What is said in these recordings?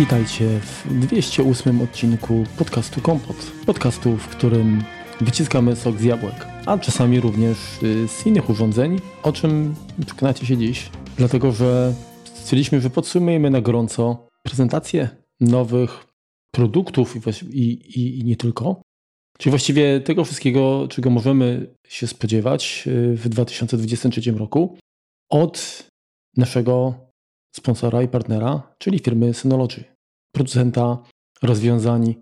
Witajcie w 208 odcinku podcastu Kompot. Podcastu, w którym wyciskamy sok z jabłek, a czasami również y, z innych urządzeń, o czym przekonacie się dziś. Dlatego, że stwierdziliśmy, że podsumujemy na gorąco prezentację nowych produktów i, i, i nie tylko. Czyli właściwie tego wszystkiego, czego możemy się spodziewać y, w 2023 roku od naszego sponsora i partnera, czyli firmy Synology, producenta rozwiązań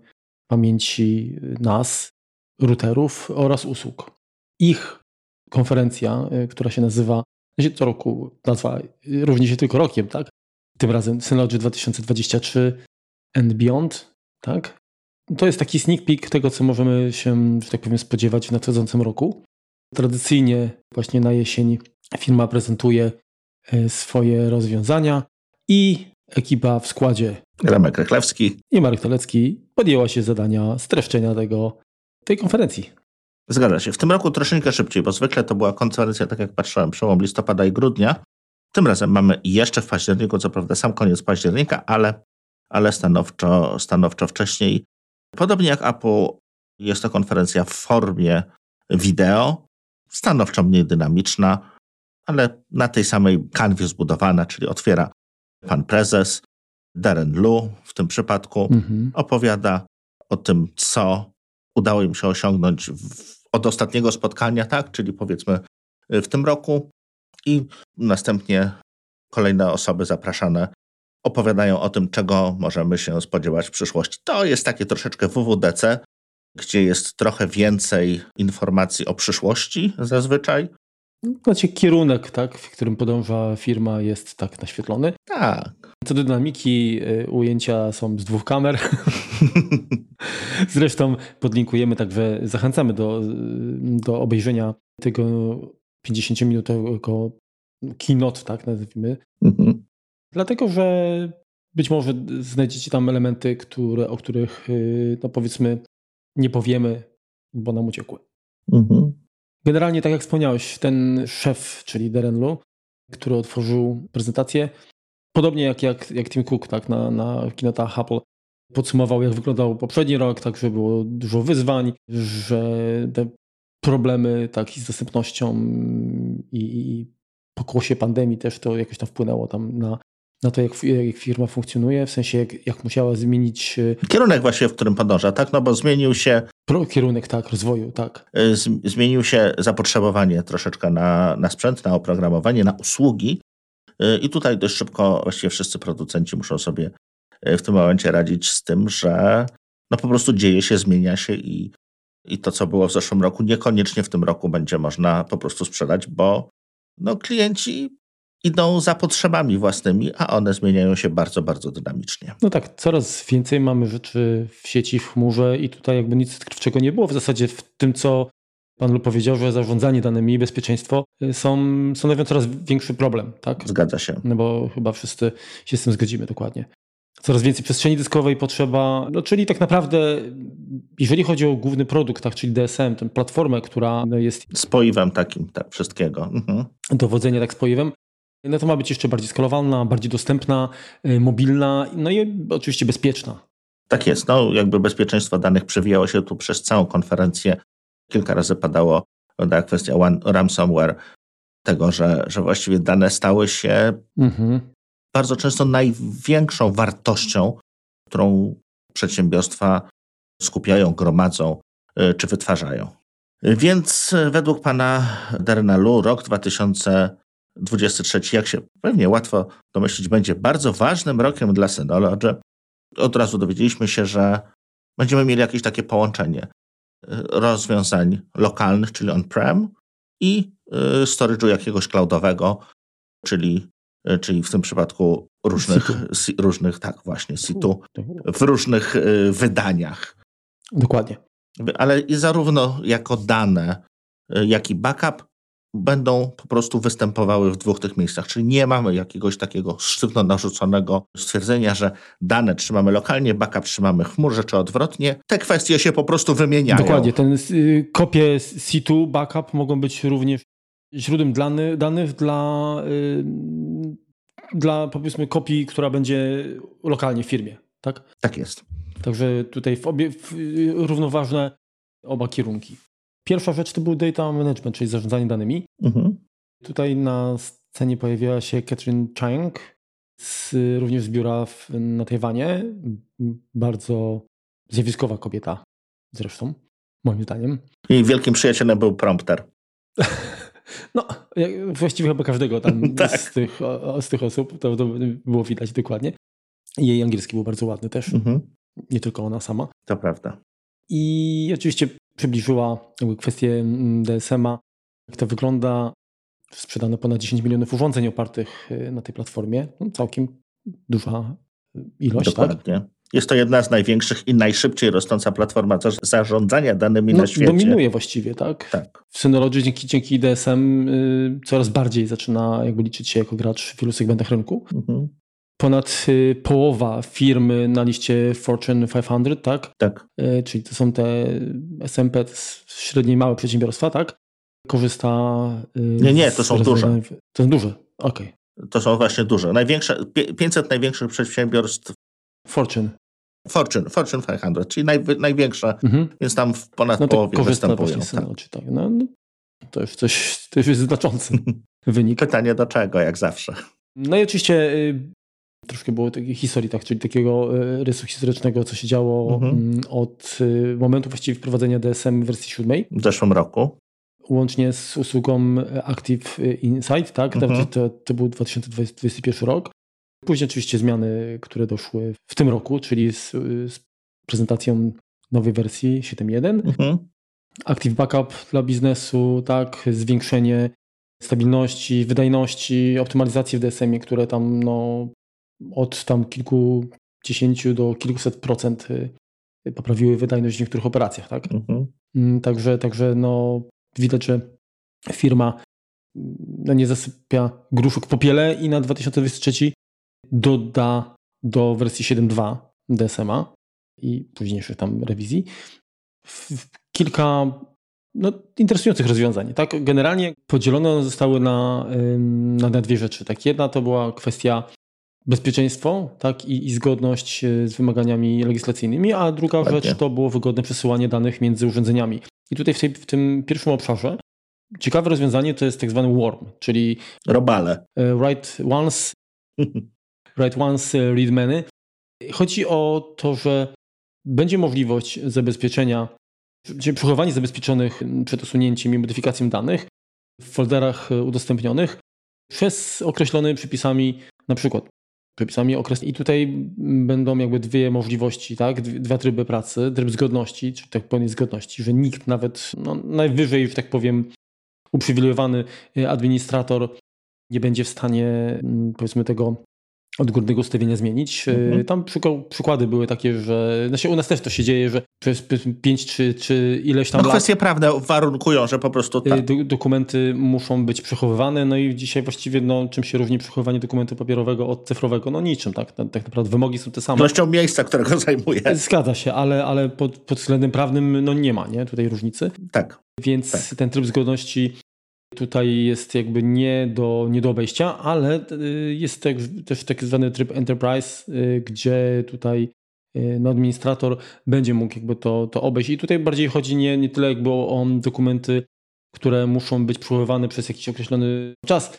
pamięci NAS, routerów oraz usług. Ich konferencja, y, która się nazywa, co roku nazwa równie się tylko rokiem, tak? Tym razem Synology 2023 and Beyond, tak? To jest taki sneak peek tego, co możemy się, że tak powiem, spodziewać w nadchodzącym roku. Tradycyjnie właśnie na jesień firma prezentuje e, swoje rozwiązania i ekipa w składzie Remek Rychlewski i Marek Telecki podjęła się zadania streszczenia tego, tej konferencji. Zgadza się. W tym roku troszeczkę szybciej, bo zwykle to była konferencja, tak jak patrzyłem, przełom listopada i grudnia. Tym razem mamy jeszcze w październiku, co prawda sam koniec października, ale, ale stanowczo, stanowczo wcześniej. Podobnie jak Apple, jest to konferencja w formie wideo, stanowczo mniej dynamiczna, ale na tej samej kanwie zbudowana, czyli otwiera pan prezes, Darren Lu w tym przypadku, mhm. opowiada o tym, co udało im się osiągnąć w, od ostatniego spotkania, tak, czyli powiedzmy w tym roku i następnie kolejne osoby zapraszane opowiadają o tym, czego możemy się spodziewać w przyszłości. To jest takie troszeczkę WWDC, gdzie jest trochę więcej informacji o przyszłości zazwyczaj. Znaczy kierunek, tak, w którym podąża firma jest tak naświetlony. Tak. Co do dynamiki, y, ujęcia są z dwóch kamer. Zresztą podlinkujemy, także zachęcamy do, do obejrzenia tego 50-minutowego keynote, tak nazwijmy. Mhm. Dlatego, że być może znajdziecie tam elementy, które, o których y, no powiedzmy nie powiemy, bo nam uciekły. Mhm. Generalnie, tak jak wspomniałeś, ten szef, czyli Darren Lu, który otworzył prezentację, podobnie jak, jak, jak Tim Cook tak, na, na kinotach Apple, podsumował, jak wyglądał poprzedni rok, tak, że było dużo wyzwań, że te problemy tak, z dostępnością i, i pokłosie pandemii też to jakoś tam wpłynęło tam na, na to, jak, jak firma funkcjonuje, w sensie jak, jak musiała zmienić... E, kierunek właśnie, w którym podąża, tak? No bo zmienił się... Pro, kierunek, tak, rozwoju, tak. E, zmienił się zapotrzebowanie troszeczkę na, na sprzęt, na oprogramowanie, na usługi e, i tutaj dość szybko właściwie wszyscy producenci muszą sobie w tym momencie radzić z tym, że no po prostu dzieje się, zmienia się i, i to, co było w zeszłym roku, niekoniecznie w tym roku będzie można po prostu sprzedać, bo no, klienci idą za potrzebami własnymi, a one zmieniają się bardzo, bardzo dynamicznie. No tak, coraz więcej mamy rzeczy w sieci, w chmurze i tutaj jakby nic odkrywczego nie było. W zasadzie w tym, co Pan powiedział, że zarządzanie danymi i bezpieczeństwo y, są, stanowią coraz większy problem, tak? Zgadza się. No bo chyba wszyscy się z tym zgodzimy dokładnie. Coraz więcej przestrzeni dyskowej potrzeba, no czyli tak naprawdę, jeżeli chodzi o główny produkt, tak, czyli DSM, tę platformę, która jest... Spoiwem takim, tak, wszystkiego. Mhm. Dowodzenie tak spoiwem, no to ma być jeszcze bardziej skalowalna, bardziej dostępna, y, mobilna, no i oczywiście bezpieczna. Tak jest. No, jakby bezpieczeństwo danych przewijało się tu przez całą konferencję. Kilka razy padało ta kwestia ransomware, tego, że, że właściwie dane stały się mhm. bardzo często największą wartością, którą przedsiębiorstwa skupiają, gromadzą y, czy wytwarzają. Więc według pana Darena Lu rok 2000 23, jak się pewnie łatwo domyślić, będzie bardzo ważnym rokiem dla Synology. Od razu dowiedzieliśmy się, że będziemy mieli jakieś takie połączenie y, rozwiązań lokalnych, czyli on-prem i y, storage'u jakiegoś cloudowego, czyli, y, czyli w tym przypadku różnych, różnych tak właśnie, situ, w różnych wydaniach. Dokładnie. Ale zarówno jako dane, jak i backup będą po prostu występowały w dwóch tych miejscach. Czyli nie mamy jakiegoś takiego sztywno narzuconego stwierdzenia, że dane trzymamy lokalnie, backup trzymamy w chmurze, czy odwrotnie. Te kwestie się po prostu wymieniają. Dokładnie. Ten y, kopie C2 backup mogą być również źródłem dany, danych dla, y, dla powiedzmy kopii, która będzie lokalnie w firmie. tak? Tak jest. Także tutaj w obie, w, równoważne oba kierunki. Pierwsza rzecz to był data management, czyli zarządzanie danymi. Mhm. Tutaj na scenie pojawiła się Catherine Chang, z, również z biura w, na Tajwanie. Bardzo zjawiskowa kobieta zresztą, moim zdaniem. I wielkim przyjacielem był prompter. No, właściwie chyba każdego tam tak. z, tych, z tych osób, to, to, było widać dokładnie. Jej angielski był bardzo ładny też, mhm. nie tylko ona sama. To prawda. I oczywiście przybliżyła kwestię mm, DSM-a, jak to wygląda. Sprzedano ponad 10 milionów urządzeń opartych y, na tej platformie. No, całkiem duża ilość. Tak? Dokładnie. Tak? Jest to jedna z największych i najszybciej rosnąca platforma zarządzania danymi no, na świecie. Dominuje właściwie, tak? Tak. W Synology dzięki, dzięki DSM y, coraz bardziej zaczyna jakby liczyć się jako gracz w wielu segmentach rynku. Mhm. Ponad y, połowa firmy na liście Fortune 500, tak? Tak. Y, czyli to są te SMP, średnie i małe przedsiębiorstwa, tak? Korzysta. Y, nie, nie, to są duże. To są duże, okej. Okay. To są właśnie duże. Największe, 500 największych przedsiębiorstw Fortune. Fortune, Fortune 500, czyli naj, największa, mhm. więc tam w ponad no połowie występują. Tak. No, tak. no, no, to już coś, to już jest znaczący wynik. Pytanie do czego, jak zawsze. No i oczywiście y, troszkę było takiej historii, tak, czyli takiego y, rysu historycznego, co się działo mhm. Mm, od y, momentu właściwie wprowadzenia DSM w wersji siódmej. W zeszłym roku. Łącznie z usługą Active Insight, tak? Mhm. To, to był 2021 rok. Później oczywiście zmiany, które doszły w tym roku, czyli z, z prezentacją nowej wersji 7.1. Mhm. Active Backup dla biznesu, tak, zwiększenie stabilności, wydajności, optymalizacji w DSM-ie, które tam no, od tam kilkudziesięciu do kilkuset procent y, poprawiły wydajność w niektórych operacjach, tak? Mhm. Mm, także, także no, widać, że firma no, nie zasypia gruszek w popiele i na 2023 doda do wersji 7.2 DSMA i późniejszych tam rewizji kilka no, interesujących rozwiązań. Tak, generalnie podzielone zostały na, na dwie rzeczy. Tak, jedna to była kwestia bezpieczeństwo tak, i, i zgodność e, z wymaganiami legislacyjnymi, a druga tak, rzecz to było wygodne przesyłanie danych między urządzeniami. I tutaj w, tej, w tym pierwszym obszarze ciekawe rozwiązanie to jest tak zwany WORM, czyli robale. E, write once, write once, e, read many. Chodzi o to, że będzie możliwość zabezpieczenia, czyli przechowanie zabezpieczonych przed usunięciem i modyfikacją danych w folderach udostępnionych przez określony przepisami, na przykład przepisami okres. I tutaj będą jakby dwie możliwości, tak? Dwa tryby pracy. Tryb zgodności, czy tak powiem zgodności, że nikt nawet no, najwyżej, że tak powiem, uprzywilejowany administrator nie będzie w stanie mm, powiedzmy tego odgórnego ustawienia zmienić. E, mhm. Tam przykłady były takie, że znaczy u nas też to się dzieje, że przez 5 czy, czy ileś tam no, lat... Kwestie prawne warunkują, że po prostu tak. Do, dokumenty muszą być przechowywane, no i dzisiaj właściwie no, czym się różni przechowywanie dokumentu papierowego od cyfrowego? No niczym, tak, tak, tak naprawdę wymogi są te same. Ilością miejsca, którego zajmuje. Zgadza się, ale, ale pod, pod względem prawnym no nie ma nie, tutaj różnicy. Tak. Więc tak. ten tryb zgodności Tutaj jest jakby nie do, nie do obejścia, ale y, jest też tak zwany tryb Enterprise, y, gdzie tutaj y, no, administrator będzie mógł jakby to, to obejść. I tutaj bardziej chodzi nie, nie tyle jakby o, dokumenty, które muszą być przechowywane przez jakiś określony czas,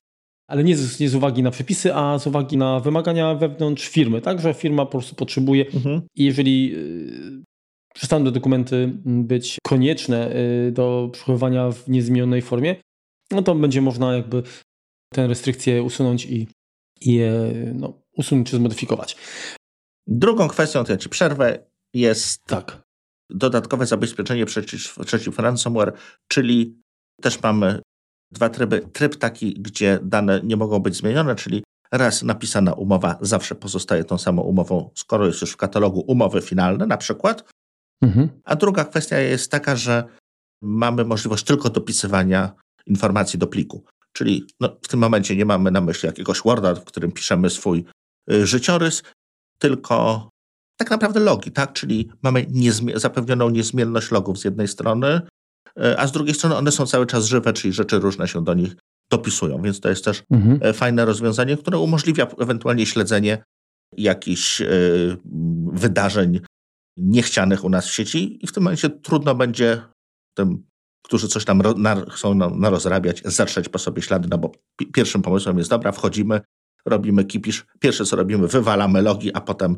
ale nie z, nie z uwagi na przepisy, a z uwagi na wymagania wewnątrz firmy. Także firma po prostu potrzebuje mhm. i jeżeli przestaną te dokumenty być konieczne do przechowywania w niezmienionej formie, no to będzie można jakby tę restrykcję usunąć i, i je no, usunąć czy zmodyfikować. Drugą kwestią, to ci przerwę, jest tak. dodatkowe zabezpieczenie przeciw, przeciw ransomware, czyli też mamy dwa tryby. Tryb taki, gdzie dane nie mogą być zmienione, czyli raz napisana umowa zawsze pozostaje tą samą umową, skoro jest już w katalogu umowy finalne na przykład. Mhm. A druga kwestia jest taka, że mamy możliwość tylko dopisywania informacji do pliku. Czyli no, w tym momencie nie mamy na myśli jakiegoś Worda, w którym piszemy swój y, życiorys, tylko tak naprawdę logi, tak? Czyli mamy niezmi zapewnioną niezmienność logów z jednej strony, y, a z drugiej strony one są cały czas żywe, czyli rzeczy różne się do nich dopisują, więc to jest też mhm. E, fajne rozwiązanie, które umożliwia ewentualnie śledzenie jakichś y, wydarzeń niechcianych u nas w sieci i w tym momencie trudno będzie tym, którzy coś tam na, chcą narozrabiać, zatrzeć po sobie ślady, no bo pierwszym pomysłem jest dobra, wchodzimy, robimy kipisz, pierwsze co robimy, wywalamy logi, a potem,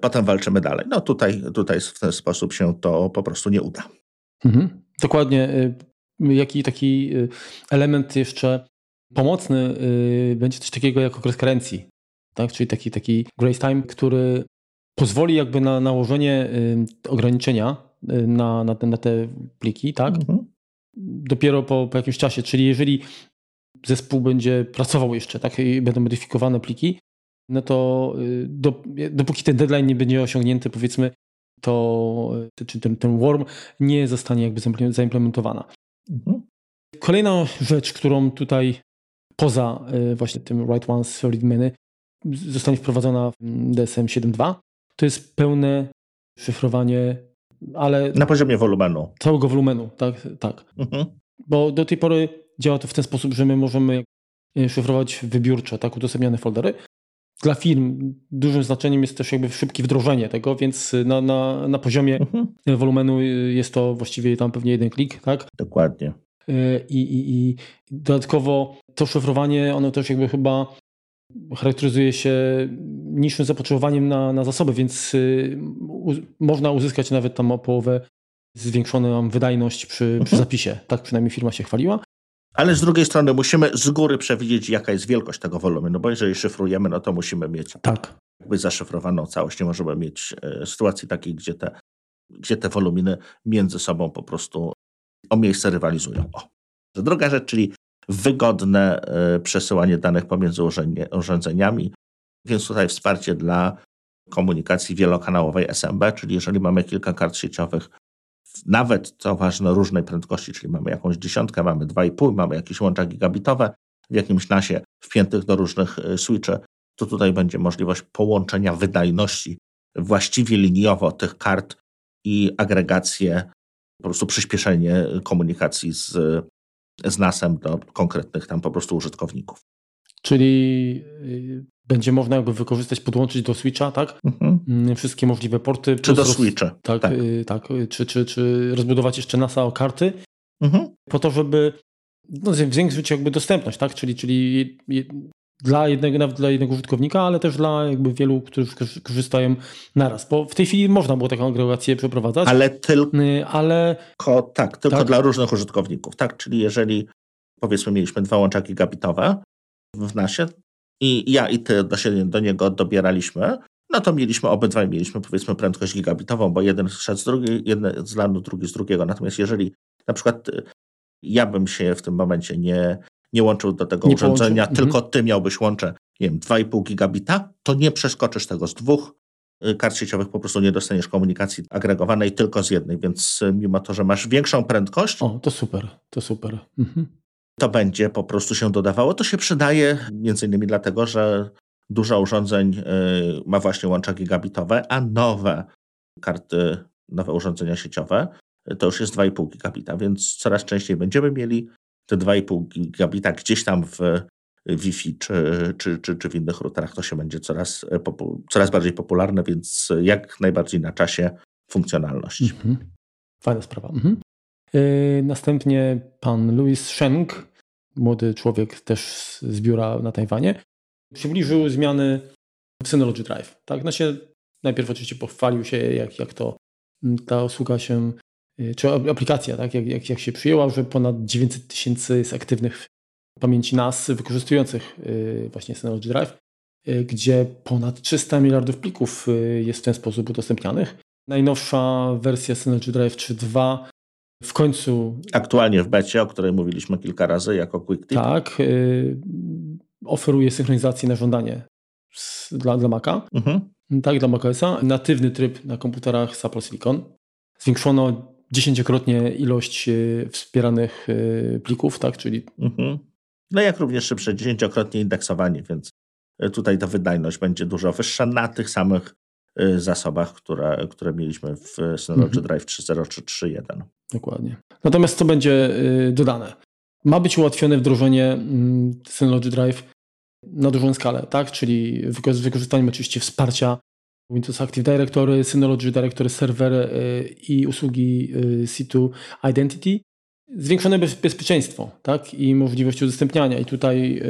potem walczymy dalej. No tutaj, tutaj w ten sposób się to po prostu nie uda. Mhm. Dokładnie. Y, jaki taki y, element jeszcze pomocny y, będzie coś takiego jak okres karencji, tak? czyli taki, taki grace time, który pozwoli jakby na nałożenie ograniczenia na, na, te, na te pliki, tak? Mhm. Dopiero po, po jakimś czasie, czyli jeżeli zespół będzie pracował jeszcze, tak, i będą modyfikowane pliki, no to do, dopóki ten deadline nie będzie osiągnięty, powiedzmy, to czy ten, ten worm nie zostanie jakby zaimplementowana. Mhm. Kolejna rzecz, którą tutaj poza y, właśnie tym Write Once Read Many zostanie wprowadzona w DSM 7.2, to jest pełne szyfrowanie, ale... Na poziomie wolumenu. Całego wolumenu, tak. tak. Mhm. Bo do tej pory działa to w ten sposób, że my możemy szyfrować wybiórczo, tak, udostępniane foldery, dla firm dużym znaczeniem jest też jakby szybkie wdrożenie tego, więc na, na, na poziomie mhm. wolumenu jest to właściwie tam pewnie jeden klik, tak? Dokładnie. I, i, I dodatkowo to szyfrowanie, ono też jakby chyba charakteryzuje się niższym zapotrzebowaniem na, na zasoby, więc u, można uzyskać nawet tam o połowę zwiększoną wydajność przy, przy mhm. zapisie. Tak przynajmniej firma się chwaliła. Ale z drugiej strony musimy z góry przewidzieć, jaka jest wielkość tego wolumenu, no bo jeżeli szyfrujemy, no to musimy mieć tak. jakby zaszyfrowaną całość. Nie możemy mieć e, sytuacji takiej, gdzie te, gdzie te woluminy między sobą po prostu o miejsce rywalizują. O. Druga rzecz, czyli wygodne e, przesyłanie danych pomiędzy urządzeniami, więc tutaj wsparcie dla komunikacji wielokanałowej SMB, czyli jeżeli mamy kilka kart sieciowych nawet, co ważne, różnej prędkości, czyli mamy jakąś dziesiątkę, mamy 2,5, mamy jakieś łącza gigabitowe w jakimś nasie wpiętych do różnych y, switchy, to tutaj będzie możliwość połączenia wydajności właściwie liniowo tych kart i agregację, po prostu przyspieszenie komunikacji z, z NAS-em do konkretnych tam po prostu użytkowników. Czyli y, będzie można jakby wykorzystać, podłączyć do Switcha, tak? Mhm. Mm, wszystkie możliwe porty. Czy do Switcha. Tak, tak. Y, tak. Czy, czy, czy rozbudować jeszcze NASA o karty, mhm. po to, żeby no, zwiększyć jakby dostępność, tak? Czyli, czyli dla jednego, nawet dla jednego użytkownika, ale też dla jakby wielu, którzy korzystają naraz. Bo w tej chwili można było taką agregację przeprowadzać. Ale tylko, y, ale, tak, tylko tak? dla różnych użytkowników, tak? Czyli jeżeli powiedzmy mieliśmy dwa łącza gigabitowe w nasie, i ja i ty do, siebie, do niego dobieraliśmy, no to mieliśmy, obydwaj mieliśmy powiedzmy prędkość gigabitową, bo jeden szedł z drugiej, jeden z LANu, drugi z drugiego. Natomiast jeżeli na przykład y, ja bym się w tym momencie nie, nie łączył do tego nie urządzenia, połączył. tylko mhm. ty miałbyś łącze, nie wiem, 2,5 gigabita, to nie przeskoczysz tego z dwóch y, kart sieciowych, po prostu nie dostaniesz komunikacji agregowanej tylko z jednej, więc y, mimo to, że masz większą prędkość... O, to super, to super. Mhm to będzie po prostu się dodawało. To się przydaje między innymi dlatego, że dużo urządzeń y, ma właśnie łącza gigabitowe, a nowe karty, nowe urządzenia sieciowe to już jest 2,5 gigabita, więc coraz częściej będziemy mieli te 2,5 gigabita gdzieś tam w Wi-Fi czy, czy, czy, czy w innych routerach. To się będzie coraz, e, coraz bardziej popularne, więc jak najbardziej na czasie funkcjonalność. Mhm. Fajna sprawa. Mhm. Yy, następnie pan Louis Sheng, młody człowiek też z biura na Tajwanie, przybliżył zmiany w Synology Drive. Tak, się najpierw oczywiście pochwalił się, jak, jak to mm, ta usługa się, czy aplikacja, tak, jak, jak, jak się przyjęła, że ponad 900 tysięcy jest aktywnych pamięci NAS wykorzystujących yy, właśnie Synology Drive, gdzie ponad 300 miliardów plików jest w ten sposób udostępnianych. Najnowsza wersja Synology Drive 3.2 w końcu. Aktualnie w becie, o której mówiliśmy kilka razy, jako quick tip. Tak. Y, oferuje synchronizację na żądanie dla, dla Maca. Mhm. Tak, dla macOSa. Natywny tryb na komputerach z Apple Silicon. Zwiększono dziesięciokrotnie ilość y, wspieranych y, plików, tak, czyli. Mhm. No jak również szybsze dziesięciokrotnie indeksowanie, więc tutaj ta wydajność będzie dużo wyższa na tych samych zasobach, które, które mieliśmy w Synology mhm. Drive 3.0 czy 3.1. Dokładnie. Natomiast co będzie dodane? Ma być ułatwione wdrożenie mm, Synology Drive na dużą skalę, tak? czyli z wykorzystaniem oczywiście wsparcia Windows Active Directory, Synology Directory Server y, i usługi y, C2 Identity. Zwiększone bezpieczeństwo tak? i możliwość udostępniania. I tutaj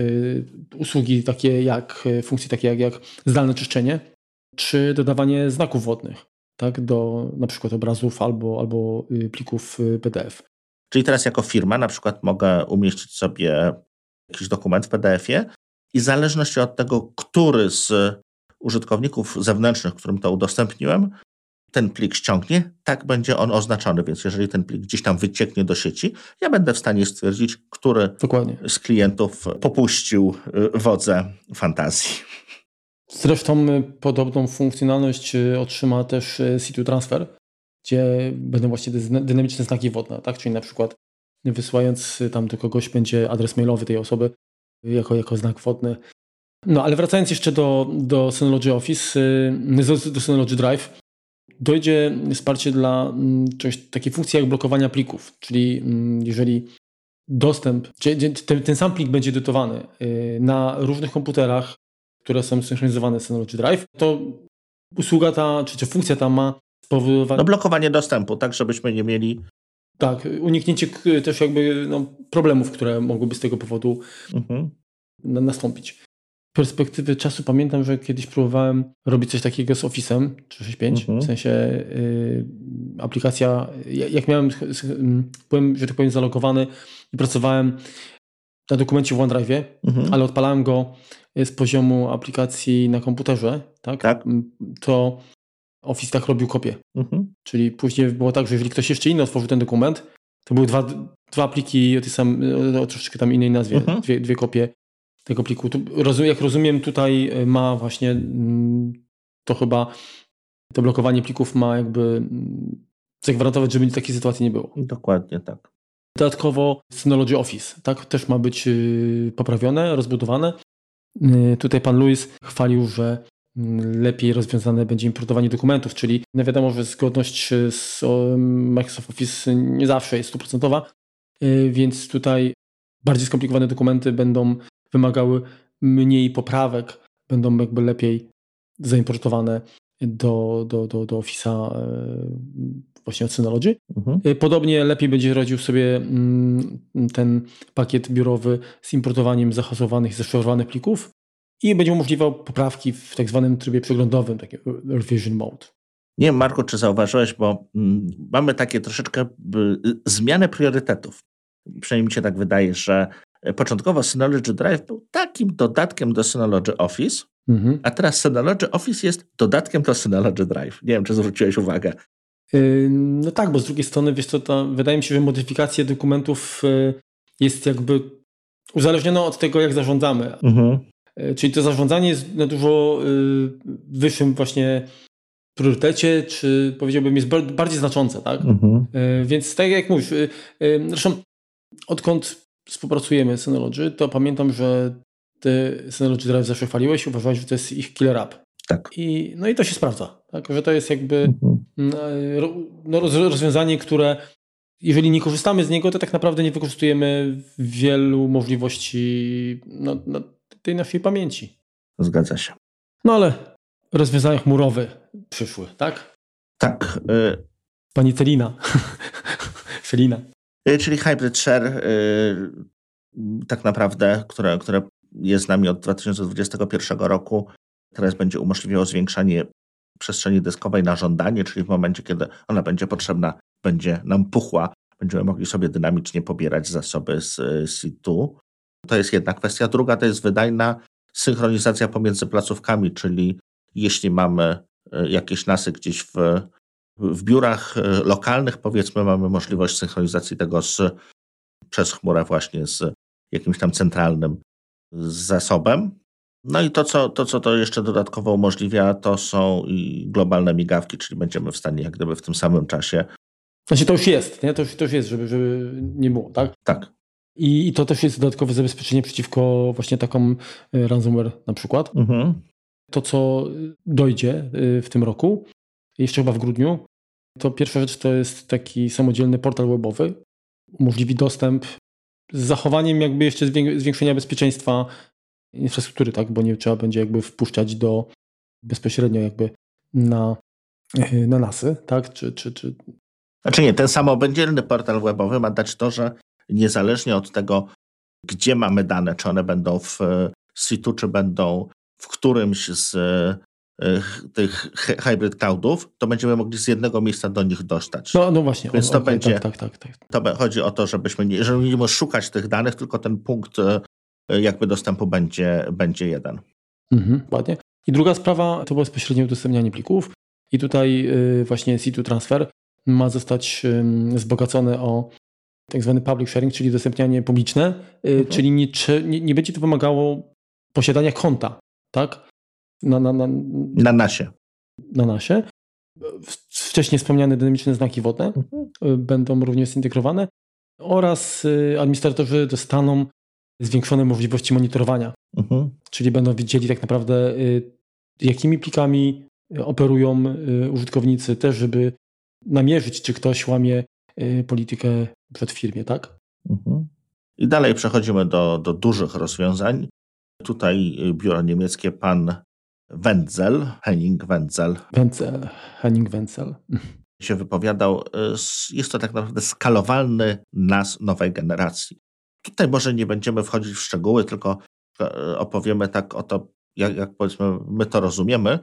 usługi takie jak, funkcje takie jak, jak zdalne czyszczenie, czy dodawanie znaków wodnych tak? do na przykład obrazów albo, albo plików PDF. Czyli teraz jako firma na przykład mogę umieścić sobie jakiś dokument w PDF-ie i w zależności od tego, który z użytkowników zewnętrznych, którym to udostępniłem, ten plik ściągnie, tak będzie on oznaczony. Więc jeżeli ten plik gdzieś tam wycieknie do sieci, ja będę w stanie stwierdzić, który Dokładnie. z klientów popuścił y, wodze fantazji. Zresztą y, podobną funkcjonalność y, otrzyma też C2 Transfer, gdzie będą właśnie dynamiczne znaki wodne, tak? Czyli na przykład wysyłając tam do kogoś będzie adres mailowy tej osoby jako, jako znak wodny. No ale wracając jeszcze do, do Synology Office, y, do Synology Drive, dojdzie wsparcie dla mm, czegoś, takiej funkcji jak blokowania plików, czyli mm, jeżeli dostęp, ten, ten sam plik będzie dotowany y, na różnych komputerach, które są synchronizowane z Synology Drive, to usługa ta, czy, czy funkcja ta ma spowodować... No blokowanie dostępu, tak żebyśmy nie mieli tak, uniknięcie też jakby no, problemów, które mogłyby z tego powodu mhm. nastąpić. Perspektywy czasu pamiętam, że kiedyś próbowałem robić coś takiego z Office'em 365, mhm. w sensie y, aplikacja, jak miałem, byłem, że tak powiem, zalogowany i pracowałem na dokumencie w OneDrive'ie, mhm. ale odpalałem go z poziomu aplikacji na komputerze, tak? tak. To Office tak robił kopię. Mhm. Czyli później było tak, że jeżeli ktoś jeszcze inny otworzył ten dokument, to były dwa, dwa pliki o tej sam, o troszeczkę tam innej nazwie, mhm. dwie, dwie kopie tego pliku. Jak rozumiem, tutaj e, ma właśnie mm, to chyba to blokowanie plików ma jakby mm, zagwarantować, żeby takiej sytuacji nie było. Dokładnie tak. Dodatkowo Synology Office, tak, też ma być y, poprawione, rozbudowane. Y, tutaj pan Louis chwalił, że lepiej rozwiązane będzie importowanie dokumentów, czyli no wiadomo, że zgodność z Microsoft Office nie zawsze jest stuprocentowa, y, więc tutaj bardziej skomplikowane dokumenty będą wymagały mniej poprawek, będą jakby lepiej zaimportowane do, do, do, do Office'a y, właśnie od Synology. Mhm. Y, podobnie lepiej będzie radził sobie mm, ten pakiet biurowy z importowaniem zahasowanych, zeszyfrowanych plików, i będzie umożliwiał poprawki w tak zwanym trybie przeglądowym, taki revision mode. Nie wiem, Marku, czy zauważyłeś, bo mm, mamy takie troszeczkę zmianę priorytetów. Przynajmniej mi się tak wydaje, że początkowo Synology Drive był takim dodatkiem do Synology Office, mhm. a teraz Synology Office jest dodatkiem do Synology Drive. Nie wiem, czy zwróciłeś uwagę. Yy, no tak, bo z drugiej strony, wiesz co, to wydaje mi się, że modyfikacja dokumentów y, jest jakby uzależniona od tego, jak zarządzamy. Mhm. E, czyli to zarządzanie jest na dużo y, wyższym właśnie priorytecie, czy powiedziałbym jest bardziej znaczące, tak? Mhm. E, więc tak jak mówisz, y, y, zresztą odkąd współpracujemy z Synology, to pamiętam, że ty Synology Drive zawsze chwaliłeś, uważałeś, że to jest ich killer app. Tak. I, no i to się sprawdza, tak? że to jest jakby mhm. no, rozwiązanie, które jeżeli nie korzystamy z niego, to tak naprawdę nie wykorzystujemy wielu możliwości no, no, tej naszej pamięci. Zgadza się. No ale rozwiązania chmurowe przyszły, tak? Tak. Y Pani Celina. Felina. Y czyli Hybrid Share y tak naprawdę, które, które jest z nami od 2021 roku, teraz będzie umożliwiało zwiększanie przestrzeni dyskowej na żądanie, czyli w momencie, kiedy ona będzie potrzebna, będzie nam puchła, będziemy mogli sobie dynamicznie pobierać zasoby z C2. To jest jedna kwestia. Druga to jest wydajna synchronizacja pomiędzy placówkami, czyli jeśli mamy jakieś nasy gdzieś w, w biurach e, lokalnych, powiedzmy, mamy możliwość synchronizacji tego z, przez chmurę właśnie z jakimś tam centralnym zasobem. No i to co, to, co to jeszcze dodatkowo umożliwia, to są globalne migawki, czyli będziemy w stanie jak gdyby w tym samym czasie. Znaczy to już jest, nie? To, już, to już jest, żeby, żeby nie było, tak? Tak. I, I, to też jest dodatkowe zabezpieczenie przeciwko właśnie takom e, ransomware na przykład. Mhm. To, co dojdzie e, w tym roku, jeszcze chyba w grudniu, to pierwsza rzecz to jest taki samodzielny portal webowy. Umożliwi dostęp z zachowaniem jakby jeszcze zwiększenia bezpieczeństwa infrastruktury, tak? bo nie trzeba będzie jakby wpuszczać do bezpośrednio jakby na, na NASy, tak? Czy, czy, czy... Znaczy nie, ten samooddzielny portal webowy ma dać to, że niezależnie od tego, gdzie mamy dane, czy one będą w situ, czy będą w którymś z e, tych hybrid cloudów, to będziemy mogli z jednego miejsca do nich dostać. No, no właśnie. Więc to okay, będzie. Tak, tak, tak, To chodzi o to, żebyśmy nie, że nie szukać tych danych, tylko ten punkt e, jakby dostępu będzie, będzie jeden. Mhm, ładnie. I druga sprawa to bezpośrednie udostępnianie plików. I tutaj y, właśnie C2 Transfer ma zostać wzbogacone o tak zwany public sharing, czyli udostępnianie publiczne, mhm. czyli nie, nie, nie, będzie to wymagało posiadania konta, tak? Na, na, na, na nasie. Na nasie. Wcześniej wspomniane dynamiczne znaki wodne mhm. Y, będą również zintegrowane oraz administratorzy dostaną zwiększone możliwości monitorowania. Mhm. Czyli będą widzieli tak naprawdę, jakimi plikami operują użytkownicy, też żeby namierzyć, czy ktoś łamie y, politykę przed firmie, tak? Mhm. I dalej przechodzimy do, do dużych rozwiązań. Tutaj y, biuro niemieckie pan Wenzel, Henning Wenzel. Wenzel, Henning Wenzel. Się wypowiadał, y, jest to tak naprawdę skalowalny NAS nowej generacji. Tutaj może nie będziemy wchodzić w szczegóły, tylko opowiemy tak o to, jak, jak powiedzmy my to rozumiemy.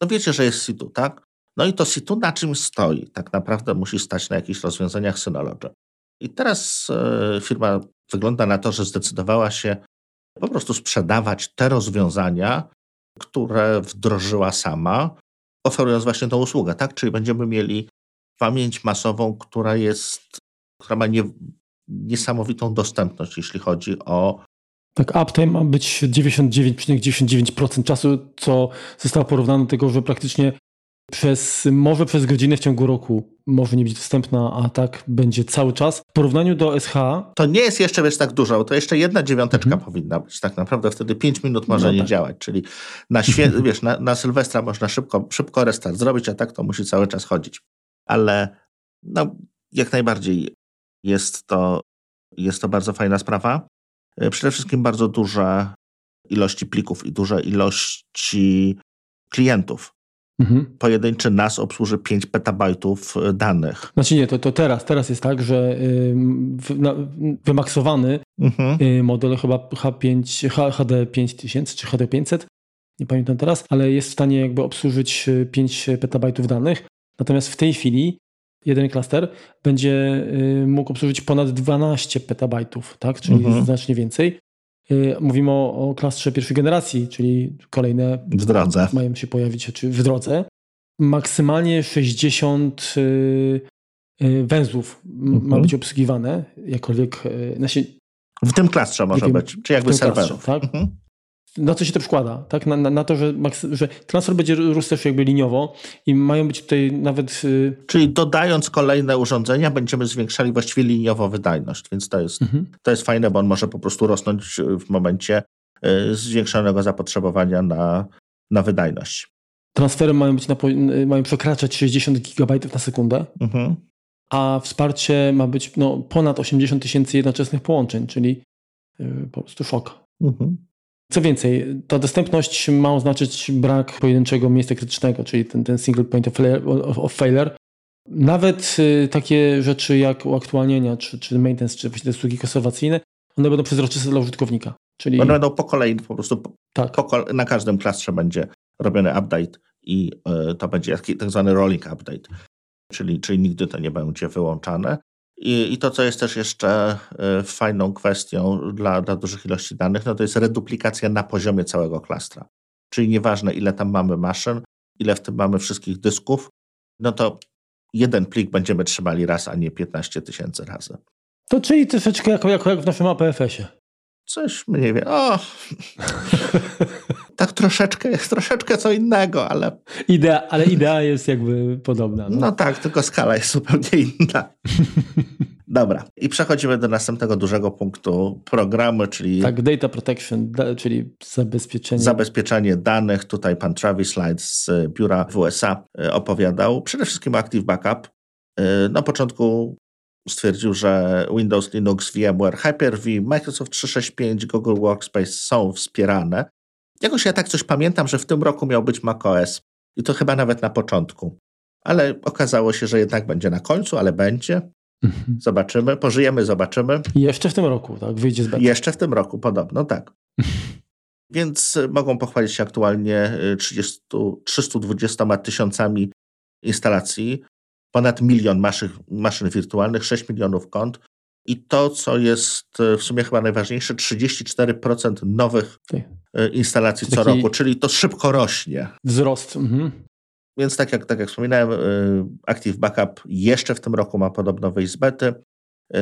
No wiecie, że jest situ, tak? No i to situ na czym stoi? Tak naprawdę musi stać na jakichś rozwiązaniach Synology. I teraz e, firma wygląda na to, że zdecydowała się po prostu sprzedawać te rozwiązania, które wdrożyła sama, oferując właśnie tą usługę, tak? Czyli będziemy mieli pamięć masową, która jest, która ma nie, niesamowitą dostępność, jeśli chodzi o tak, uptime ma być 99,99% czasu, co zostało porównane do tego, że praktycznie przez, może przez godzinę w ciągu roku może nie być dostępna, a tak będzie cały czas. W porównaniu do SH... To nie jest jeszcze wiesz, tak dużo, to jeszcze jedna dziewiąteczka mhm. powinna być. Tak naprawdę wtedy 5 minut może no nie tak. działać, czyli na, świe... wiesz, na, na Sylwestra można szybko, szybko restart zrobić, a tak to musi cały czas chodzić. Ale no, jak najbardziej jest to, jest to bardzo fajna sprawa. E, przede wszystkim bardzo duże ilości plików i duże ilości klientów. Mhm. Pojedynczy NAS obsłuży 5 petabajtów e, danych. Znaczy nie, to, to teraz, teraz jest tak, że wymaksowany mhm. Y, model chyba H5, HD 5000 czy HD 500, nie pamiętam teraz, ale jest w stanie jakby obsłużyć 5 y, petabajtów danych. Natomiast w tej chwili jeden klaster będzie y, mógł obsłużyć ponad 12 petabajtów, tak? czyli mhm. znacznie więcej. Y, mówimy o, o klastrze pierwszej generacji, czyli kolejne w drodze. mają się pojawić czy w drodze. Maksymalnie 60 y, y, węzłów mhm. ma być obsługiwane, jakkolwiek. Znaczy, w tym klastrze może wiem, być, czy jakby serwerów. tak? Mhm na co się to przekłada? Tak? Na, na, na to, że, że transfer będzie rósł też jakby liniowo i mają być tutaj nawet... Yy... Czyli dodając kolejne urządzenia będziemy zwiększali właściwie liniowo wydajność, więc to jest, mhm. to jest fajne, bo on może po prostu rosnąć w momencie yy, zwiększonego zapotrzebowania na, na wydajność. Transfery mają, być na, mają przekraczać 60 GB na sekundę, mhm. a wsparcie ma być no, ponad 80 tysięcy jednoczesnych połączeń, czyli po prostu szok. Mhm. Co więcej, ta dostępność ma oznaczyć brak pojedynczego miejsca krytycznego, czyli ten, ten single point of, of failure. Nawet y, takie rzeczy jak uaktualnienia, czy, czy maintenance, czy właśnie te usługi konserwacyjne, one będą przezroczyste dla użytkownika. Czyli... One będą po kolei po prostu, tak. po, na każdym klastrze będzie robiony update i y, to będzie tak zwany rolling update, czyli, czyli nigdy to nie będzie wyłączane. I, I, to, co jest też jeszcze e, fajną kwestią dla, dla dużych ilości danych, no to jest reduplikacja na poziomie całego klastra. Czyli nieważne, ile tam mamy maszyn, ile w tym mamy wszystkich dysków, no to jeden plik będziemy trzymali raz, a nie 15 tysięcy razy. To czyli troszeczkę jak, jak, jak w naszym APFS-ie. Coś mniej wiem. O! tak troszeczkę, jest troszeczkę co innego, ale... Idea, ale idea jest jakby podobna. No, no tak, tylko skala jest zupełnie inna. Dobra, i przechodzimy do następnego dużego punktu programu, czyli... Tak, data protection, czyli zabezpieczenie. Zabezpieczenie danych. Tutaj pan Travis Light z biura w USA e, opowiadał. Przede wszystkim Active Backup. E, na początku stwierdził, że Windows, Linux, VMware, Hyper-V, Microsoft 365, Google Workspace są wspierane. Jakoś ja tak coś pamiętam, że w tym roku miał być macOS I to chyba nawet na początku. Ale okazało się, że jednak będzie na końcu, ale będzie. Mhm. Zobaczymy, pożyjemy, zobaczymy. Jeszcze w tym roku, tak? Wyjdzie z bety. Jeszcze w tym roku, podobno, tak. Więc mogą pochwalić się aktualnie 30, 320 tysiącami instalacji, ponad milion maszyn, maszyn wirtualnych, 6 milionów kont. I to, co jest w sumie chyba najważniejsze, 34% nowych e, instalacji co roku, czyli to szybko rośnie. Wzrost. Mhm. Więc tak jak, tak jak wspominałem, y, Active Backup jeszcze w tym roku ma podobno wyjść z bety.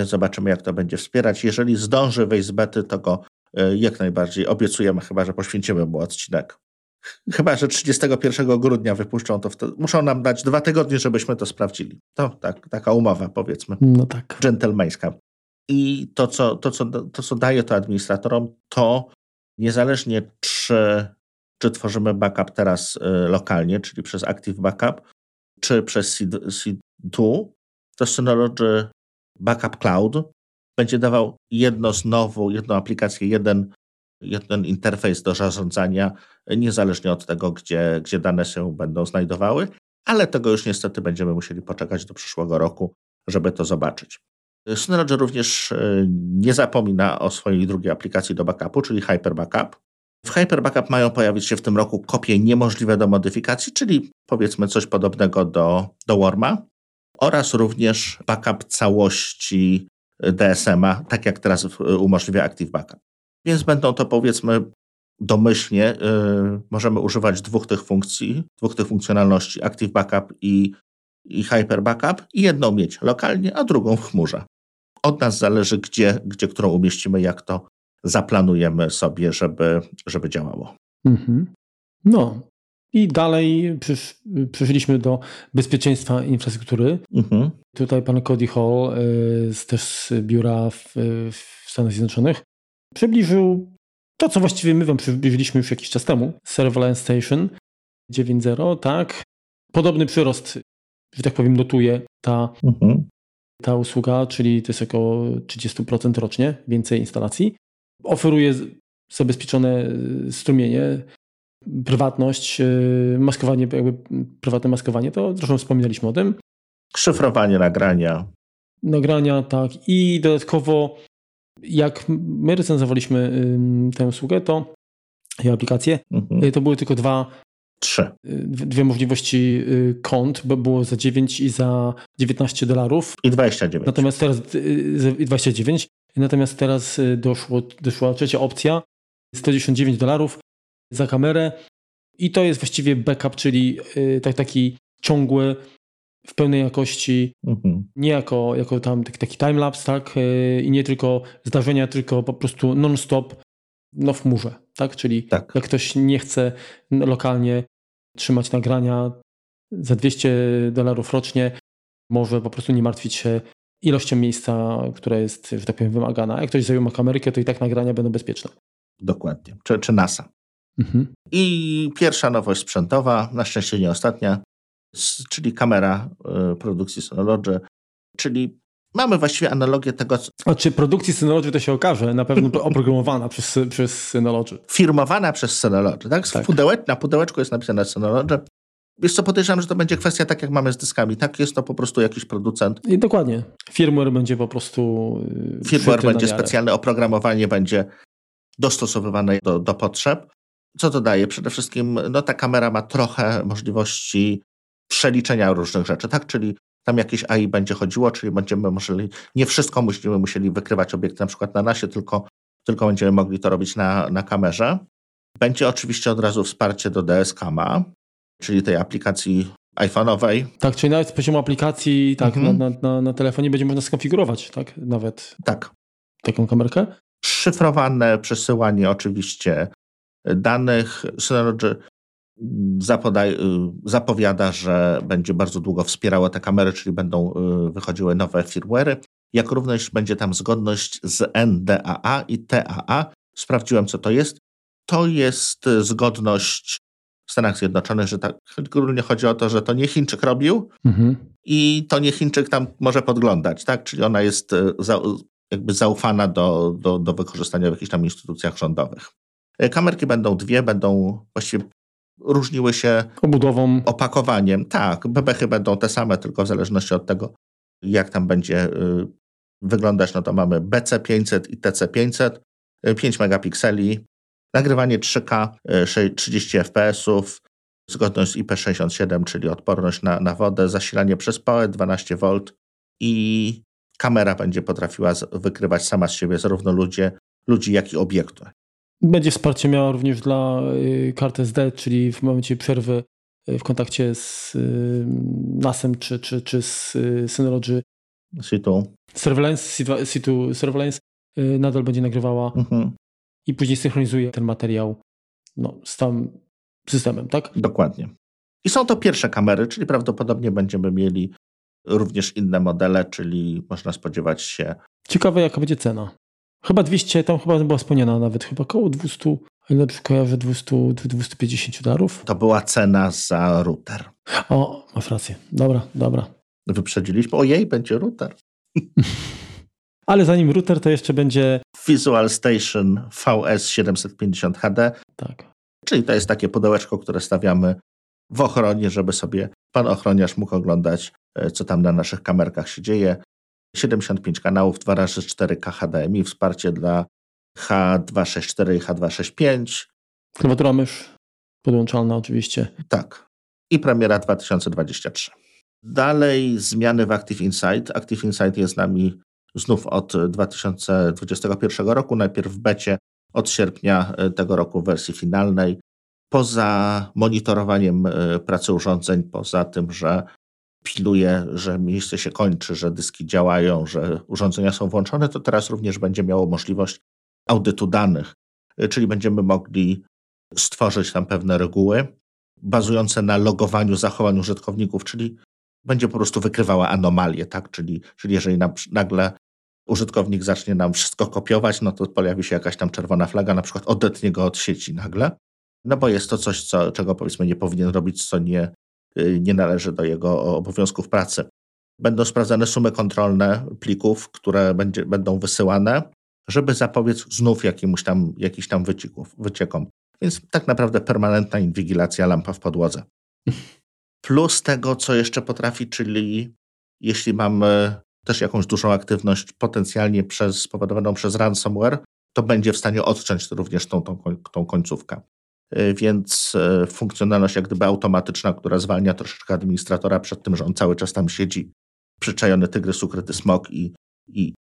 Zobaczymy, jak to będzie wspierać. Jeżeli zdąży wyjść z bety, to go jak najbardziej obiecujemy, chyba że poświęcimy mu odcinek. Chyba, że 31 grudnia wypuszczą to. Wtedy. Muszą nam dać dwa tygodnie, żebyśmy to sprawdzili. To tak, taka umowa, powiedzmy. No tak. Dżentelmeńska. I to co, to, co, to, co daje to administratorom, to niezależnie czy czy tworzymy backup teraz y, lokalnie, czyli przez Active Backup, czy przez C2, to Synology Backup Cloud będzie dawał jedno znowu, jedną aplikację, jeden, jeden interfejs do zarządzania, niezależnie od tego, gdzie, gdzie dane się będą znajdowały, ale tego już niestety będziemy musieli poczekać do przyszłego roku, żeby to zobaczyć. Synology również y, nie zapomina o swojej drugiej aplikacji do backupu, czyli Hyper Backup, w Hyper Backup mają pojawić się w tym roku kopie niemożliwe do modyfikacji, czyli powiedzmy coś podobnego do, do Worma oraz również backup całości DSM-a, tak jak teraz umożliwia Active Backup. Więc będą to powiedzmy domyślnie, yy, możemy używać dwóch tych funkcji, dwóch tych funkcjonalności, Active Backup i, i Hyper Backup i jedną mieć lokalnie, a drugą w chmurze. Od nas zależy, gdzie, gdzie którą umieścimy, jak to, zaplanujemy sobie, żeby, żeby działało. Mhm. No. I dalej przysz, przeszliśmy do bezpieczeństwa infrastruktury. Mhm. Tutaj pan Cody Hall, y, też z biura w, w Stanach Zjednoczonych, przybliżył to, co właściwie my wam przybliżyliśmy już jakiś czas temu. Serverless Station 9.0, tak. Podobny przyrost, że tak powiem, notuje ta, mhm. Ta usługa, czyli to jest około 30% rocznie więcej instalacji oferuje zabezpieczone y, strumienie, prywatność, y, maskowanie, jakby prywatne maskowanie, to zresztą wspominaliśmy o tym. Szyfrowanie nagrania. Nagrania, tak. I dodatkowo, jak my recenzowaliśmy tę usługę, to i aplikację, mhm. Y, to były tylko dwa Trzy. Dwie możliwości kont, bo było za 9 i za 19 dolarów. I 29. Natomiast teraz i 29. Natomiast teraz y, doszło, doszła trzecia opcja, 199 dolarów za kamerę i to jest właściwie backup, czyli y, tak, taki ciągły, w pełnej jakości, mhm. nie jako, jako tam taki, taki timelapse, tak, y, i nie tylko zdarzenia, tylko po prostu non-stop, no w chmurze, tak, czyli tak. jak ktoś nie chce lokalnie trzymać nagrania za 200 dolarów rocznie, może po prostu nie martwić się ilością miejsca, która jest, że tak powiem, wymagana. Jak ktoś ma kamerkę, to i tak nagrania będą bezpieczne. Dokładnie. Czy, czy NASA. Mhm. I pierwsza nowość sprzętowa, na szczęście nie ostatnia, czyli kamera y, produkcji Synology, czyli mamy właściwie analogię tego, co... A czy produkcji Synology to się okaże, na pewno oprogramowana przez, przez Synology. Firmowana przez Synology, tak? tak. Na pudełeczku jest napisane Synology, Wiesz co, podejrzewam, że to będzie kwestia tak, jak mamy z dyskami. Tak, jest to po prostu jakiś producent. I dokładnie. Firmware będzie po prostu. Y, Firmware będzie specjalne, oprogramowanie będzie dostosowywane do, do potrzeb. Co to daje? Przede wszystkim no, ta kamera ma trochę możliwości przeliczenia różnych rzeczy, tak? Czyli tam jakieś AI będzie chodziło, czyli będziemy musieli, nie wszystko musimy musieli wykrywać obiekty na przykład na nasie, tylko, tylko będziemy mogli to robić na, na kamerze. Będzie oczywiście od razu wsparcie do DSKMA, czyli tej aplikacji iPhone'owej. Tak, czyli nawet z poziomu aplikacji tak, mhm. na, na, na, telefonie będzie można skonfigurować, tak? Nawet tak. taką kamerkę. Szyfrowane przesyłanie oczywiście danych. Synology zapowiada, że będzie bardzo długo wspierało te kamery, czyli będą y, wychodziły nowe firmware'y, jak również będzie tam zgodność z NDAA i TAA. Sprawdziłem, co to jest. To jest zgodność w Stanach Zjednoczonych, że tak ogólnie chodzi o to, że to nie Chińczyk robił mhm. i to nie Chińczyk tam może podglądać, tak? Czyli ona jest za, jakby zaufana do, do, do wykorzystania w jakichś tam instytucjach rządowych. Kamerki będą dwie, będą właściwie różniły się obudową, opakowaniem. Tak, bebechy będą te same, tylko w zależności od tego, jak tam będzie y, wyglądać, no to mamy BC500 i TC500, 5 megapikseli, nagrywanie 3K, 30 fps, zgodność z IP67, czyli odporność na, na wodę, zasilanie przez PoE 12V i kamera będzie potrafiła wykrywać sama z siebie zarówno ludzie, ludzi, jak i obiekty. Będzie wsparcie miała również dla y, kart SD, czyli w momencie przerwy y, w kontakcie z y, NASem czy, czy, czy z Synology Situ. Surveillance, Situ Surveillance nadal będzie nagrywała mhm. i później synchronizuje ten materiał no, z tam systemem, tak? Dokładnie. I są to pierwsze kamery, czyli prawdopodobnie będziemy mieli również inne modele, czyli można spodziewać się. Ciekawe, jaka będzie cena. Chyba 200, tam chyba była wspomniana nawet, chyba około 200, o ile kojarzę, 200, 250 dolarów. To była cena za router. O, masz rację. Dobra, dobra. Wyprzedziliśmy. Ojej, będzie router. Ale zanim router, to jeszcze będzie... Visual Station VS 750 HD. Tak. Czyli to jest takie pudełeczko, które stawiamy w ochronie, żeby sobie pan ochroniarz mógł oglądać, e, co tam na naszych kamerkach się dzieje. 75 kanałów, 2 razy 4K HDMI, wsparcie dla H264 i H265. Klawiatura mysz podłączalna oczywiście. Tak. I premiera 2023. Dalej zmiany w Active Insight. Active Insight jest z nami znów od 2021 roku. Najpierw w becie od sierpnia e, tego roku w wersji finalnej. Poza monitorowaniem e, pracy urządzeń, poza tym, że piluje, że miejsce się kończy, że dyski działają, że urządzenia są włączone, to teraz również będzie miało możliwość audytu danych, czyli będziemy mogli stworzyć tam pewne reguły bazujące na logowaniu zachowań użytkowników, czyli będzie po prostu wykrywała anomalie, tak? Czyli, czyli jeżeli nagle użytkownik zacznie nam wszystko kopiować, no to pojawi się jakaś tam czerwona flaga, na przykład odetnie go od sieci nagle, no bo jest to coś, co, czego powiedzmy nie powinien robić, co nie, nie należy do jego obowiązków pracy. Będą sprawdzane sumy kontrolne plików, które będzie, będą wysyłane, żeby zapobiec znów jakimś tam, jakiś tam wycieków, wyciekom. Więc tak naprawdę permanentna inwigilacja lampa w podłodze. Plus tego, co jeszcze potrafi, czyli jeśli mamy też jakąś dużą aktywność potencjalnie przez, spowodowaną przez ransomware, to będzie w stanie odciąć również tą, tą, tą końcówkę. Y, więc y, funkcjonalność jak gdyby automatyczna, która zwalnia troszeczkę administratora przed tym, że on cały czas tam siedzi, przyczajony tygrys, ukryty smok i, i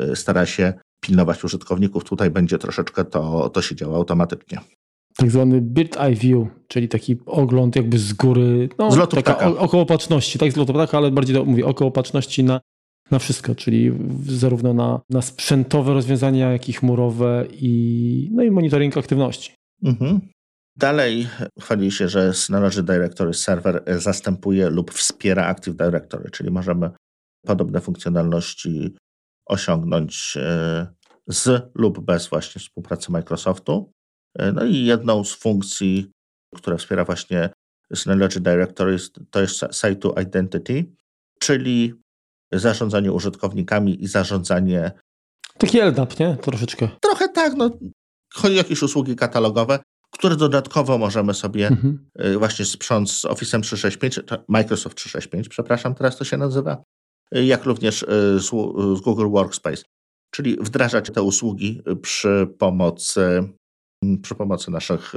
y, stara się pilnować użytkowników. Tutaj będzie troszeczkę to, to się działo automatycznie. Tak zwany bird eye view, czyli taki ogląd jakby z góry, no, z lotu taka ptaka. okołopatrzności, tak z lotu ptaka, ale bardziej mówię okołopatrzności na na wszystko, czyli zarówno na, na sprzętowe rozwiązania, jak i chmurowe i, no i monitoring aktywności. Mhm. Dalej chwali się, że Synology Directory Server zastępuje lub wspiera Active Directory, czyli możemy podobne funkcjonalności osiągnąć e, z lub bez właśnie współpracy Microsoftu. E, no i jedną z funkcji, która wspiera właśnie Synology Directory to jest Site Identity, czyli zarządzanie użytkownikami i zarządzanie. Taki LDAP, nie? Troszeczkę. Trochę tak, no. Chodzi o jakieś usługi katalogowe, które dodatkowo możemy sobie mhm. Y, właśnie sprząc z Office 365, Microsoft 365, przepraszam, teraz to się nazywa, y, jak również y, z, z Google Workspace. Czyli wdrażać te usługi przy pomocy, przy pomocy naszych,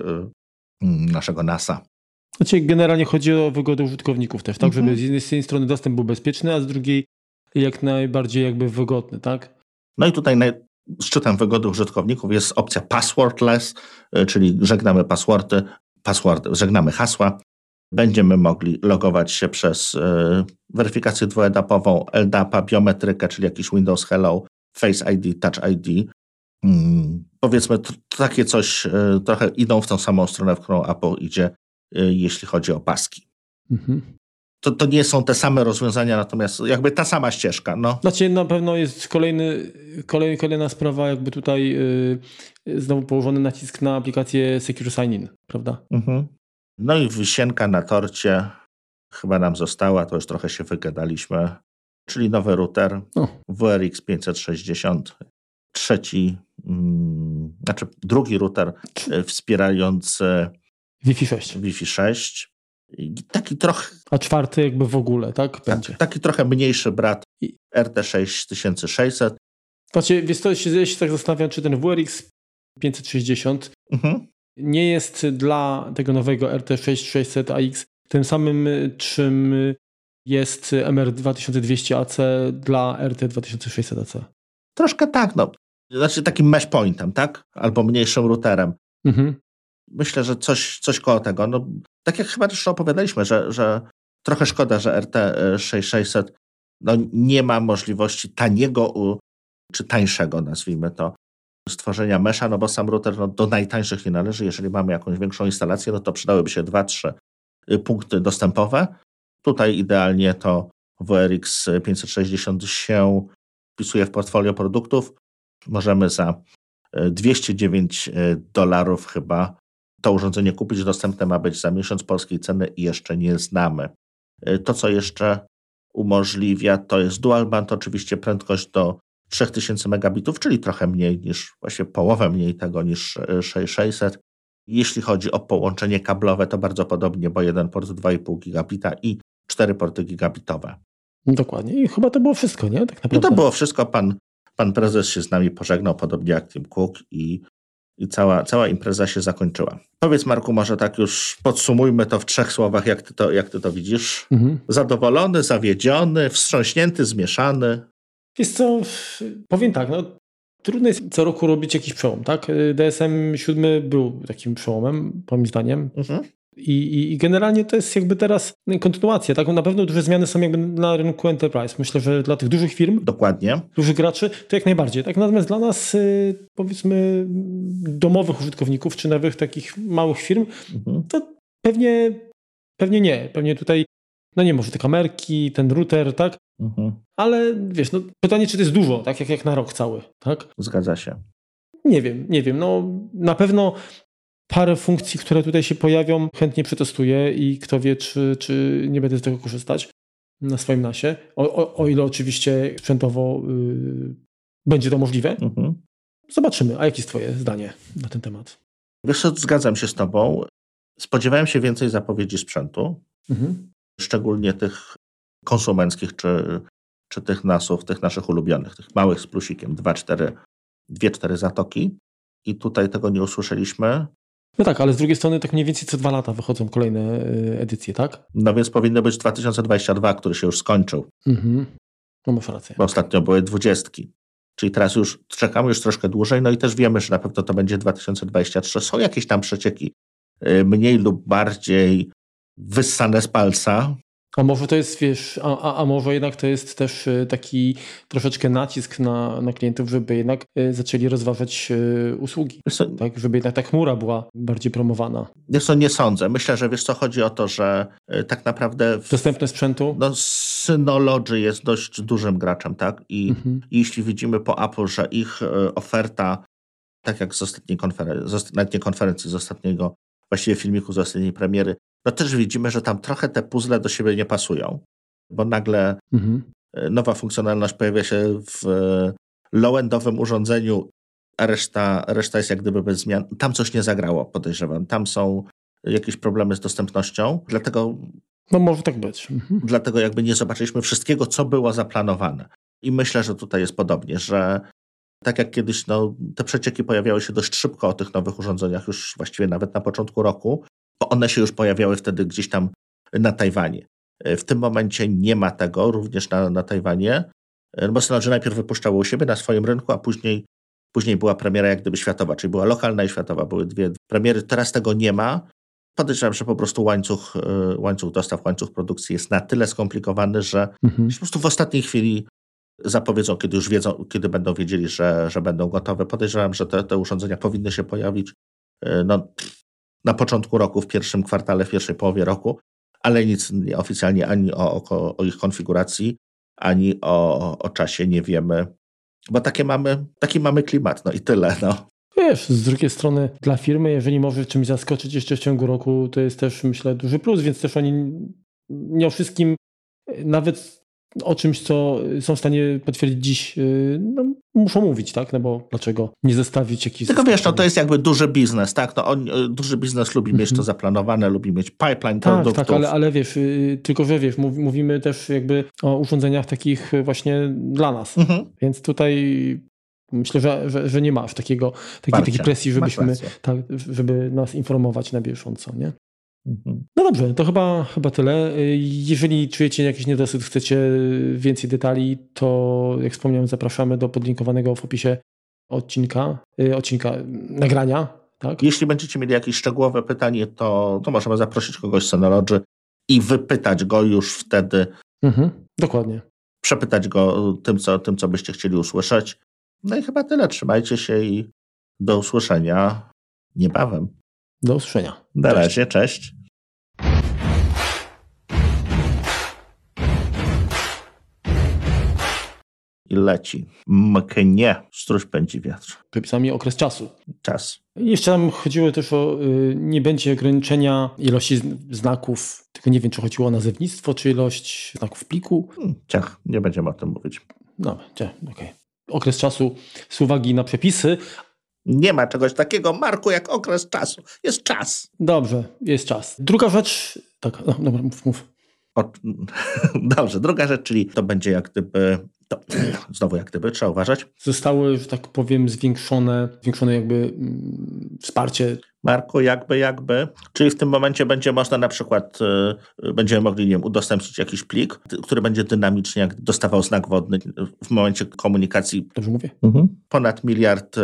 naszego NASA. Znaczy, generalnie chodzi o wygodę użytkowników też, tak? Mhm. Żeby z jednej, z jednej strony dostęp był bezpieczny, a z drugiej jak najbardziej jakby wygodny, tak? No i tutaj naj... szczytem wygody użytkowników jest opcja passwordless, y, czyli żegnamy passwordy, password, żegnamy hasła. Będziemy mogli logować się przez y, weryfikację dwuetapową, LDAP-a, biometrykę, czyli jakiś Windows Hello, Face ID, Touch ID. Hmm, powiedzmy, takie coś y, trochę idą w tą samą stronę, w którą Apple idzie, jeśli chodzi o paski. Mhm to, to nie są te same rozwiązania, natomiast jakby ta sama ścieżka. No. Znaczy na pewno jest kolejny, kolej, kolejna sprawa, jakby tutaj yy, znowu położony nacisk na aplikację Secure Sign-in, prawda? Mhm. No i wisienka na torcie chyba nam została, to już trochę się wygadaliśmy, czyli nowy router o. WRX 560, trzeci, mm, znaczy drugi router y, wspierający Wi-Fi 6. Wi-Fi 6. Taki trochę. A czwarty jakby w ogóle, tak? Będzie. Tak, taki trochę mniejszy brat RT 6600. Znaczy, wiesz co, się, się tak zastanawiam, czy ten WRX 560 mhm. nie jest dla tego nowego RT6600AX tym samym, czym jest MR2200AC dla RT2600AC. Troszkę tak, no. Znaczy takim mesh pointem, tak? Albo mniejszym routerem. Mhm. Myślę, że coś, coś koło tego. No, tak jak chyba też opowiadaliśmy, że, że trochę szkoda, że RT6600 no, nie ma możliwości taniego czy tańszego, nazwijmy to, stworzenia mesza, no bo sam router no, do najtańszych nie należy. Jeżeli mamy jakąś większą instalację, no to przydałyby się dwa, trzy y, punkty dostępowe. Tutaj idealnie to WRX 560 się wpisuje w portfolio produktów. Możemy za 209 y, y, dolarów chyba to urządzenie kupić. Dostępne ma być za miesiąc polskiej ceny i jeszcze nie znamy. To, co jeszcze umożliwia, to jest dual band, oczywiście prędkość do 3000 megabitów, czyli trochę mniej niż, właśnie połowę mniej tego niż 6600. Jeśli chodzi o połączenie kablowe, to bardzo podobnie, bo jeden port 2,5 gigabita i cztery porty gigabitowe. Dokładnie. I chyba to było wszystko, nie? Tak naprawdę. I to było wszystko. Pan, pan prezes się z nami pożegnał, podobnie jak Tim Cook i, i cała, cała impreza się zakończyła. Powiedz Marku, może tak już podsumujmy to w trzech słowach, jak ty to, jak ty to widzisz. Mhm. Zadowolony, zawiedziony, wstrząśnięty, zmieszany. Wiesz co, powiem tak, no, trudno jest co roku robić jakiś przełom, tak? DSM 7 był takim przełomem, moim zdaniem. Mhm. I, i, generalnie to jest jakby teraz kontynuacja. Tak? Na pewno duże zmiany są jakby na rynku enterprise. Myślę, że dla tych dużych firm, dokładnie, dużych graczy, to jak najbardziej. Tak? Natomiast dla nas, y, powiedzmy, domowych użytkowników, czy nawet takich małych firm, mhm. to pewnie, pewnie nie. Pewnie tutaj no nie może te kamerki, ten router, tak? Mhm. Ale wiesz, no pytanie, czy to jest dużo, tak jak, jak na rok cały, tak? Zgadza się. Nie wiem, nie wiem. No na pewno parę funkcji, które tutaj się pojawią, chętnie przetestuję i kto wie, czy, czy nie będę z tego korzystać na swoim nasie. O, o, o ile oczywiście sprzętowo yy, będzie to możliwe. Mhm. Zobaczymy. A jakie jest Twoje zdanie na ten temat? Wiesz co, zgadzam się z Tobą. Spodziewałem się więcej zapowiedzi sprzętu. Mhm szczególnie tych konsumenckich, czy, czy tych nasów, tych naszych ulubionych, tych małych z plusikiem, 2-4, dwie, cztery zatoki. I tutaj tego nie usłyszeliśmy. No tak, ale z drugiej strony tak mniej więcej co dwa lata wychodzą kolejne y, edycje, tak? No więc powinno być 2022, który się już skończył. Mhm. No masz rację. Bo ostatnio były dwudziestki. Czyli teraz już czekamy już troszkę dłużej, no i też wiemy, że na pewno to będzie 2023. Są jakieś tam przecieki y, mniej lub bardziej wyssane z palca. A może to jest, wiesz, a, a, a, może jednak to jest też e, taki troszeczkę nacisk na, na klientów, żeby jednak e, zaczęli rozważać e, usługi, co, tak? Żeby jednak ta chmura była bardziej promowana. Wiesz co, nie sądzę. Myślę, że wiesz co, chodzi o to, że tak naprawdę... W, Dostępne sprzętu? No, Synology jest dość dużym graczem, tak? I, mhm. Jeśli widzimy po Apple, że ich oferta, tak jak z ostatniej konferencji, z, nie konferencji, z ostatniego właściwie filmiku z ostatniej premiery, no też widzimy, że tam trochę te puzzle do siebie nie pasują, bo nagle mhm. E, nowa funkcjonalność pojawia się w e, low-endowym urządzeniu, a reszta, reszta jest jak gdyby bez zmian. Tam coś nie zagrało, podejrzewam. Tam są jakieś problemy z dostępnością, dlatego... No może tak być. Mhm. Dlatego jakby nie zobaczyliśmy wszystkiego, co było zaplanowane. I myślę, że tutaj jest podobnie, że tak jak kiedyś no, te przecieki pojawiały się dość szybko o tych nowych urządzeniach, już właściwie nawet na początku roku, bo one się już pojawiały wtedy gdzieś tam na Tajwanie. E, w tym momencie nie ma tego również na, na Tajwanie, e, bo Synology najpierw wypuszczało u siebie na swoim rynku, a później, później była premiera jak gdyby światowa, czyli była lokalna i światowa. Były dwie premiery. Teraz tego nie ma. Podejrzewam, że po prostu łańcuch, e, łańcuch dostaw, łańcuch produkcji jest na tyle skomplikowany, że mhm. po prostu w ostatniej chwili zapowiedzą, kiedy już wiedzą, kiedy będą wiedzieli, że, że będą gotowe. Podejrzewam, że te, te urządzenia powinny się pojawić no, na początku roku, w pierwszym kwartale, w pierwszej połowie roku, ale nic oficjalnie ani o, o, o ich konfiguracji, ani o, o czasie nie wiemy, bo takie mamy, taki mamy klimat, no i tyle. No. Wiesz, z drugiej strony dla firmy, jeżeli może czymś zaskoczyć jeszcze w ciągu roku, to jest też myślę duży plus, więc też oni nie o wszystkim nawet o czymś, co są w stanie potwierdzić dziś, y, no, muszą mówić, tak? No bo dlaczego nie zestawić jakichś... Tylko wiesz, no to jest jakby duży biznes, tak? No, on, y, duży biznes lubi mieć to mhm. zaplanowane, lubi mieć pipeline tak, produktów. Tak, ale, ale wiesz, y, tylko że wiesz, mówimy też jakby o urządzeniach takich właśnie dla nas. Mhm. Więc tutaj myślę, że, że, że, nie masz takiego, takiej, takiej presji, żebyśmy, tak, żeby nas informować na bieżąco, nie? Mhm. No dobrze, to chyba, chyba tyle. Jeżeli czujecie jakiś niedosyt, chcecie więcej detali, to jak wspomniałem, zapraszamy do podlinkowanego w opisie odcinka, y, odcinka nagrania. Tak? Jeśli będziecie mieli jakieś szczegółowe pytanie, to, to możemy zaprosić kogoś z Synology i wypytać go już wtedy. Mhm, dokładnie. Przepytać go tym co, tym, co byście chcieli usłyszeć. No i chyba tyle. Trzymajcie się i do usłyszenia niebawem. Do usłyszenia. Na razie, cześć. I leci. Mknie, stróż pędzi wiatr. Przepisami okres czasu. Czas. Jeszcze tam chodziło też o, y, nie będzie ograniczenia ilości znaków, tylko nie wiem, czy chodziło o nazewnictwo, czy ilość znaków w pliku. Hmm, ciach, nie będziemy o tym mówić. No, okej. Okay. Okres czasu z uwagi na przepisy, nie ma czegoś takiego, Marku, jak okres czasu. Jest czas. Dobrze, jest czas. Druga rzecz. Tak, no, dobra, mów, mów. O, dobrze, druga rzecz, czyli to będzie jak gdyby to znowu jak gdyby trzeba uważać. Zostały, że tak powiem, zwiększone, zwiększone jakby mm, wsparcie Marku, jakby, jakby. Czyli w tym momencie będzie można na przykład, y, będziemy mogli, nie wiem, udostępnić jakiś plik, który będzie dynamicznie dostawał znak wodny w momencie komunikacji. Dobrze mówię? Mhm. Ponad miliard y,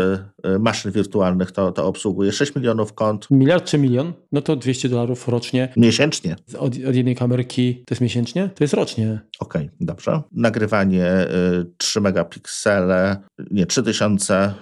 maszyn wirtualnych to, to obsługuje, 6 milionów kont. Miliard czy milion? No to 200 dolarów rocznie. Miesięcznie. Od, od jednej kamerki to jest miesięcznie? To jest rocznie. Okej, okay, dobrze. Nagrywanie y, 3 megapiksele, nie, 3000